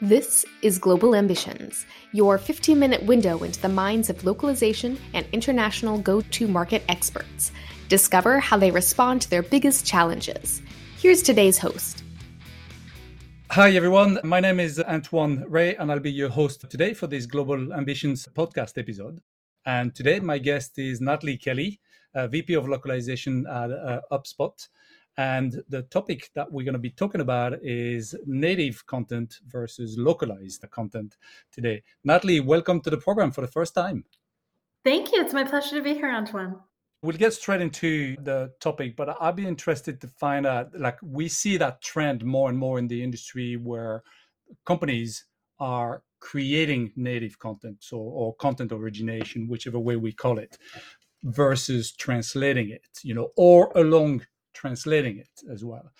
This is Global Ambitions, your 15 minute window into the minds of localization and international go to market experts. Discover how they respond to their biggest challenges. Here's today's host. Hi, everyone. My name is Antoine Rey, and I'll be your host today for this Global Ambitions podcast episode. And today, my guest is Nataly Kelly, uh, VP of Localization at uh, HubSpot. And the topic that we're going to be talking about is native content versus localized content today. Nataly, welcome to the program for the first time. Thank you. It's my pleasure to be here, Antoine. We'll get straight into the topic, but I'd be interested to find out like, we see that trend more and more in the industry where companies are creating native content so, or content origination, whichever way we call it, versus translating it, you know, or along translating it as well.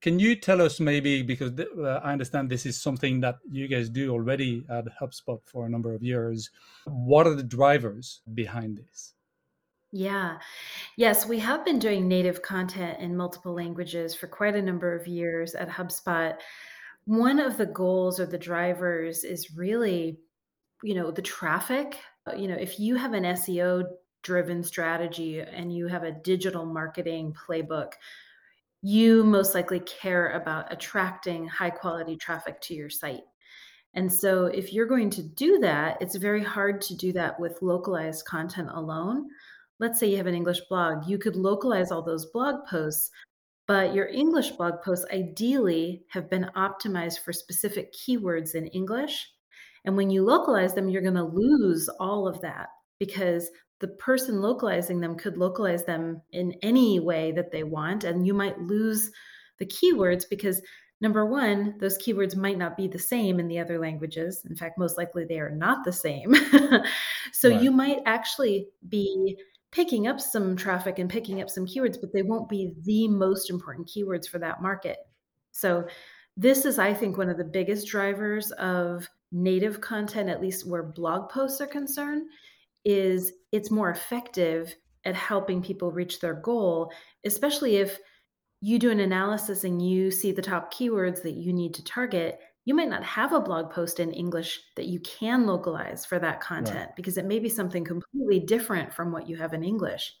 Can you tell us maybe because th- uh, I understand this is something that you guys do already at HubSpot for a number of years. What are the drivers behind this? Yeah. Yes, we have been doing native content in multiple languages for quite a number of years at HubSpot. One of the goals or the drivers is really, you know, the traffic. You know, if you have an SEO driven strategy and you have a digital marketing playbook, you most likely care about attracting high quality traffic to your site. And so, if you're going to do that, it's very hard to do that with localized content alone. Let's say you have an English blog, you could localize all those blog posts, but your English blog posts ideally have been optimized for specific keywords in English. And when you localize them, you're going to lose all of that because the person localizing them could localize them in any way that they want and you might lose the keywords because number one those keywords might not be the same in the other languages. In fact most likely they are not the same. So right. you might actually be picking up some traffic and picking up some keywords but they won't be the most important keywords for that market. So this is i think one of the biggest drivers of native content at least where blog posts are concerned is it's more effective at helping people reach their goal, especially if you do an analysis and you see the top keywords that you need to target. You might not have a blog post in English that you can localize for that content because it may be something completely different from what you have in English.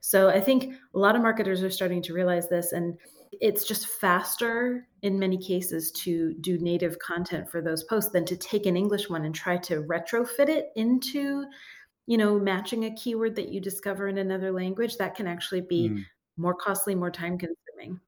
So I think a lot of marketers are starting to realize this and it's just faster in many cases to do native content for those posts than to take an English one and try to retrofit it into you know, matching a keyword that you discover in another language, that can actually be mm. more costly, more time consuming.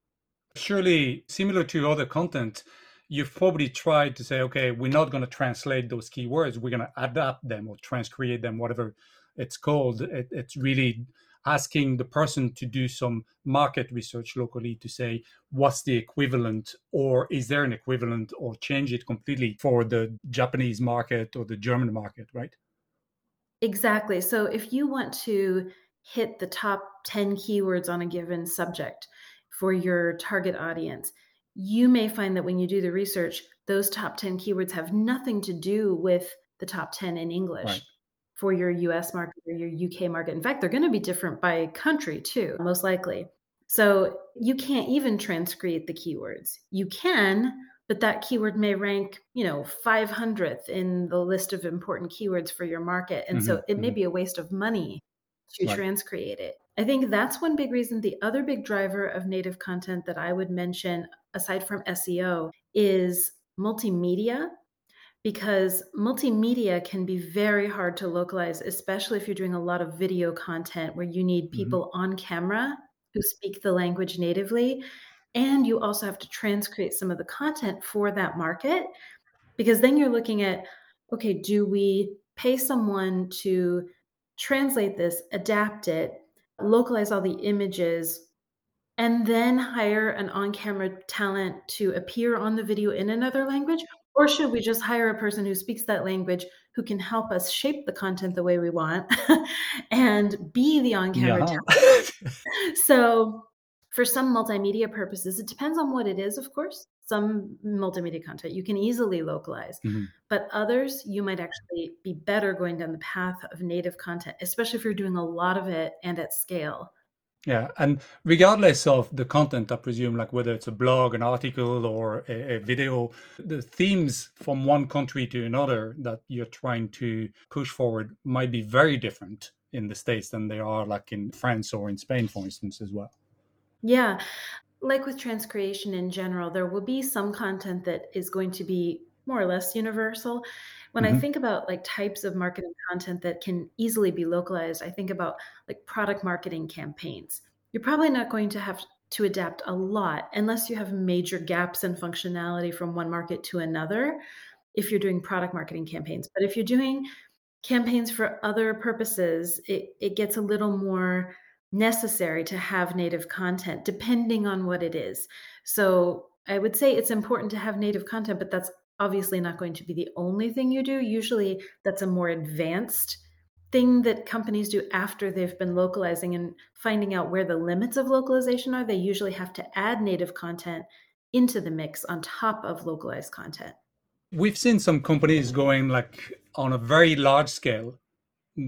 Surely, similar to other content, you've probably tried to say, okay, we're not going to translate those keywords, we're going to adapt them or transcreate them, whatever it's called. It, it's really asking the person to do some market research locally to say what's the equivalent or is there an equivalent or change it completely for the japanese market or the german market right Exactly. So if you want to hit the top 10 keywords on a given subject for your target audience, you may find that when you do the research, those top 10 keywords have nothing to do with the top 10 in English. Right. For your US market or your UK market. In fact, they're going to be different by country too, most likely. So you can't even transcreate the keywords. You can, but that keyword may rank, you know, 500th in the list of important keywords for your market. And mm-hmm, so it may mm-hmm. be a waste of money to right. transcreate it. I think that's one big reason. The other big driver of native content that I would mention, aside from SEO, is multimedia. Because multimedia can be very hard to localize, especially if you're doing a lot of video content where you need mm-hmm. people mm-hmm. on camera who speak the language natively and you also have to transcreate some of the content for that market because then you're looking at okay do we pay someone to translate this adapt it localize all the images and then hire an on-camera talent to appear on the video in another language or should we just hire a person who speaks that language who can help us shape the content the way we want and be the on-camera yeah. talent so for some multimedia purposes, it depends on what it is, of course. Some multimedia content you can easily localize, mm-hmm. but others you might actually be better going down the path of native content, especially if you're doing a lot of it and at scale. Yeah, and regardless of the content, I presume, like whether it's a blog, an article, or a, a, video, the themes from one country to another that you're trying to push forward might be very different in the States than they are like in France or in Spain, for instance, as well. Yeah. Like with transcreation in general, there will be some content that is going to be more or less universal. When mm-hmm. I think about like types of marketing content that can easily be localized, I think about like product marketing campaigns. You're probably not going to have to adapt a lot unless you have major gaps in functionality from one market to another if you're doing product marketing campaigns. But if you're doing campaigns for other purposes, it, it gets a little more necessary to have native content depending on what it is. So I would say it's important to have native content, but that's obviously not going to be the only thing you do. Usually, that's a more advanced thing that companies do after they've been localizing and finding out where the limits of localization are. They usually have to add native content into the mix on top of localized content. We've seen some companies going like on a very large scale,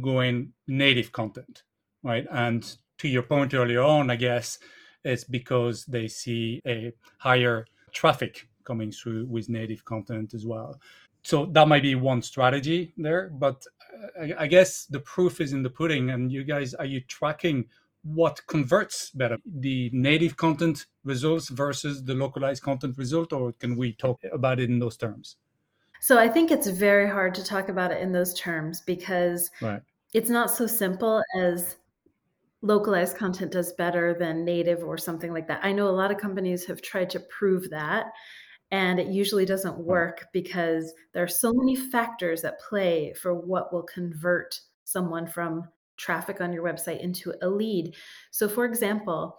going native content, right? And to your point earlier on, I guess it's because they see a higher traffic coming through with native content as well. So that might be one strategy there, but uh, I, I guess the proof is in the pudding. And you guys, are you tracking what converts better, the native content results versus the localized content result, or can we talk about it in those terms? So I think it's very hard to talk about it in those terms because right. it's not so simple as localized content does better than native or something like that. I know a lot of companies have tried to prove that and it usually doesn't work because there are so many factors at play for what will convert someone from traffic on your website into a lead. So, for example,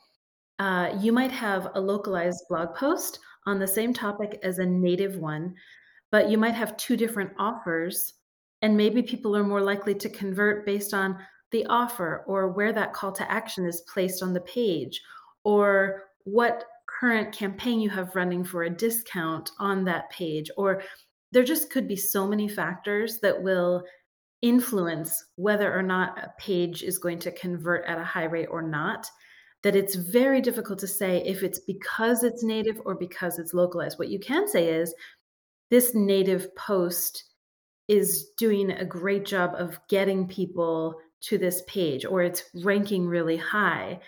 uh, you might have a localized blog post on the same topic as a native one, but you might have two different offers, and maybe people are more likely to convert based on the offer or where that call to action is placed on the page or what current campaign you have running for a discount on that page or there just could be so many factors that will influence whether or not a page is going to convert at a high rate or not that it's very difficult to say if it's because it's native or because it's localized. What you can say is this native post is doing a great job of getting people to this page or it's ranking really high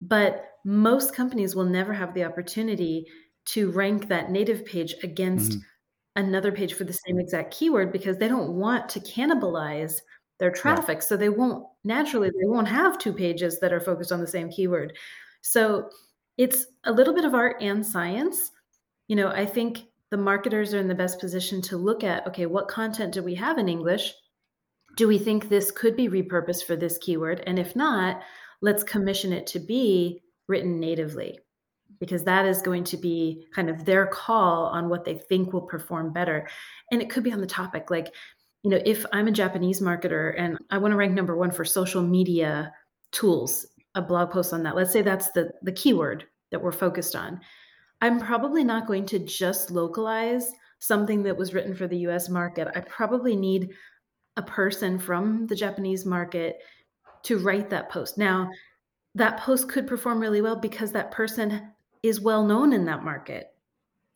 but most companies will never have the opportunity to rank that native page against mm-hmm. another page for the same exact keyword because they don't want to cannibalize their traffic. Right. So they won't naturally they won't have two pages that are focused on the same keyword. So it's a little bit of art and science. You know, I think the marketers are in the best position to look at okay, what content do we have in English? Do we think this could be repurposed for this keyword? And if not, let's commission it to be written natively because that is going to be kind of their call on what they think will perform better. And it could be on the topic like, you know, if I'm a Japanese marketer and I want to rank number one for social media tools, a blog post on that, let's say that's the, the keyword that we're focused on. I'm probably not going to just localize something that was written for the US market. I probably need a person from the Japanese market to write that post. Now, that post could perform really well because that person is well known in that market.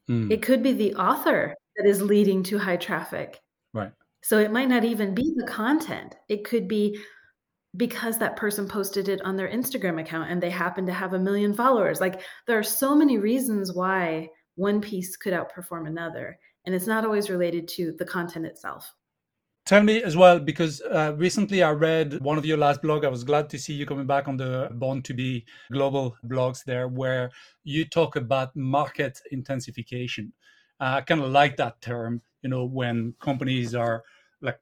Mm. It could be the author that is leading to high traffic. Right. So it might not even be the content. It could be because that person posted it on their Instagram account and they happen to have a million followers. Like there are so many reasons why one piece could outperform another. And it's not always related to the content itself. Tell me as well, because uh, recently I read one of your last blog. I was glad to see you coming back on the Born to Be Global blogs there, where you talk about market intensification. Uh, I kind of like that term, you know, when companies are like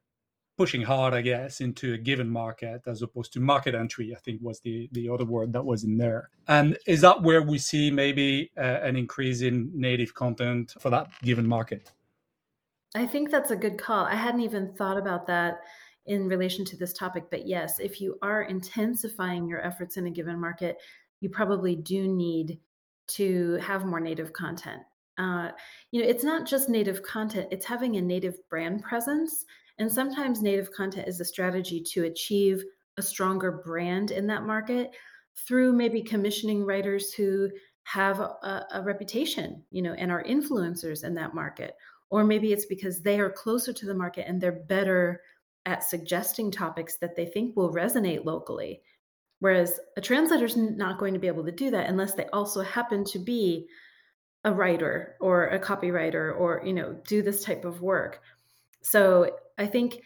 pushing hard, I guess, into a given market as opposed to market entry, I think was the, the other word that was in there. And is that where we see maybe uh, an increase in native content for that given market? I think that's a good call. I hadn't even thought about that in relation to this topic, but yes, if you are intensifying your efforts in a given market, you probably do need to have more native content. Uh, you know, it's not just native content, it's having a native brand presence. And sometimes native content is a strategy to achieve a stronger brand in that market through maybe commissioning writers who have a, a, reputation, you know, and are influencers in that market. Or maybe it's because they are closer to the market and they're better at suggesting topics that they think will resonate locally. Whereas a translator's not going to be able to do that unless they also happen to be a writer or a copywriter or, you know, do this type of work. So I think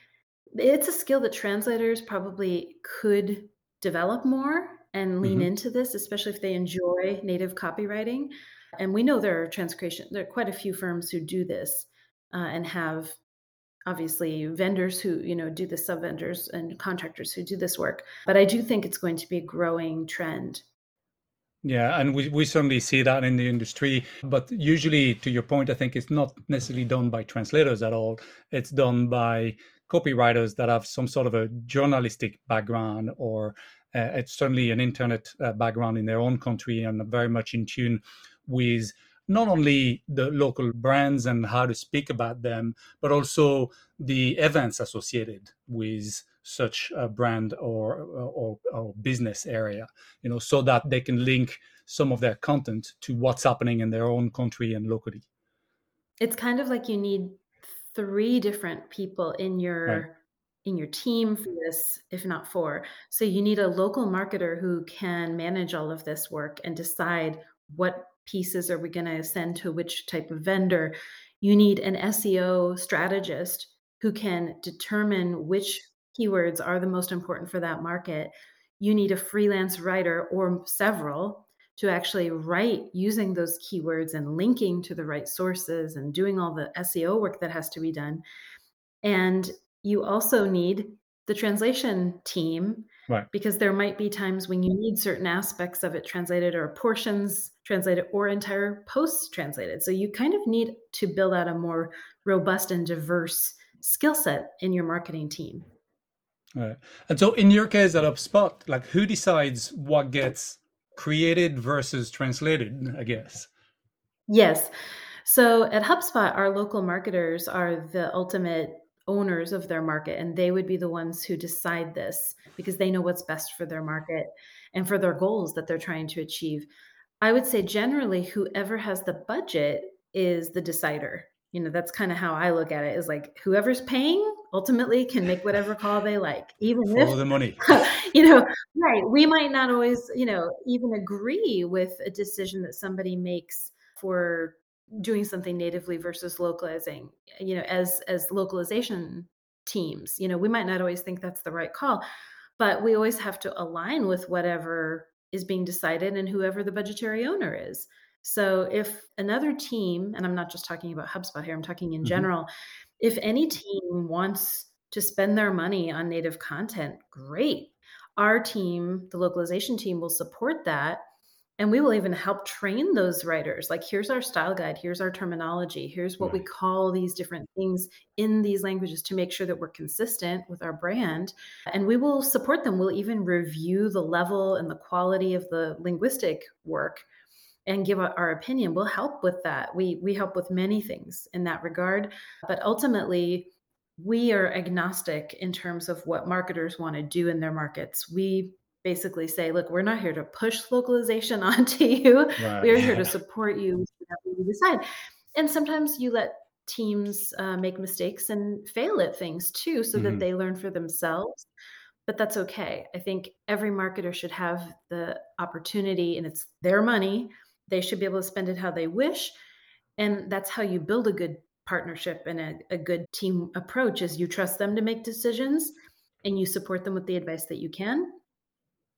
it's a skill that translators probably could develop more and lean mm-hmm. into this, especially if they enjoy native copywriting. And we know there are transcreation, there are quite a few firms who do this uh, and have obviously vendors who you know do the sub vendors and contractors who do this work. But i do think it's going to be a growing trend. Yeah and we, we certainly see that in the industry. But usually to your point i think it's not necessarily done by translators at all. It's done by copywriters that have some sort of a journalistic background or uh, it's certainly an internet uh, background in their own country and very much in tune with not only the local brands and how to speak about them, but also the events associated with such a brand or, or, or business area, you know, so that they can link some of their content to what's happening in their own country and locally. It's kind of like you need three different people in your right in your team for this, if not four. So you need a local marketer who can manage all of this work and decide what pieces are we going to send to which type of vendor. You need an SEO strategist who can determine which keywords are the most important for that market. You need a freelance writer or several to actually write using those keywords and linking to the right sources and doing all the SEO work that has to be done. And you also need the translation team right. because there might be times when you need certain aspects of it translated or portions translated or entire posts translated so you kind of need to build out a more robust and diverse skill set in your marketing team. Right. And so in your case at hubspot like who decides what gets created versus translated i guess? Yes. So at hubspot our local marketers are the ultimate owners of their market and they would be the ones who decide this because they know what's best for their market and for their goals that they're trying to achieve i would say generally whoever has the budget is the decider. You know that's kind of how i look at it is like whoever's paying ultimately can make whatever call they like even Follow if the money. you know right we might not always you know even agree with a decision that somebody makes for doing something natively versus localizing you know as as localization teams. You know we might not always think that's the right call but we always have to align with whatever is being decided and whoever the budgetary owner is. So if another team and i'm not just talking about hubspot here i'm talking in mm-hmm. general if any team wants to spend their money on native content great. Our team the localization team will support that and we will even help train those writers. Like here's our style guide here's our terminology here's what right. we mm. call these different things in these languages to make sure that we're consistent with our brand. And we will support them. We'll even review the level and the quality of the linguistic work and give our opinion. We'll help with that. We we help with many things in that regard. But ultimately we are agnostic in terms of what marketers want to do in their markets. We basically say, look, we're not here to push localization onto you. Right. We are here to support you you decide. And sometimes you let teams uh, make mistakes and fail at things too, so mm-hmm. that they learn for themselves. But that's okay. I think every marketer should have the opportunity, and it's their money. They should be able to spend it how they wish. And that's how you build a good partnership and a, a good team approach is you trust them to make decisions and you support them with the advice that you can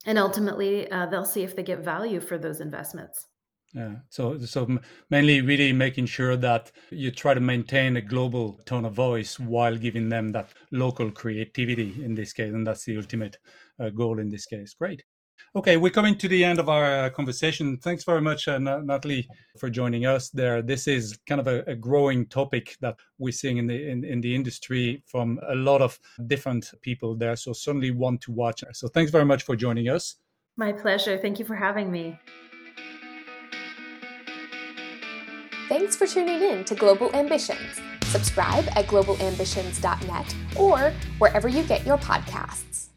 and ultimately uh, they'll see if they get value for those investments. Yeah. So so mainly really making sure that you try to maintain a global tone of voice while giving them that local creativity in this case and that's the ultimate uh, goal in this case. Great Okay, we're coming to the end of our uh, conversation. Thanks very much, uh, Nataly, for joining us. There, this is kind of a, a, growing topic that we're seeing in the in, in the industry from a lot of different people there. So certainly one to watch. So thanks very much for joining us. My pleasure. Thank you for having me. Thanks for tuning in to Global Ambitions. Subscribe at globalambitions.net or wherever you get your podcasts.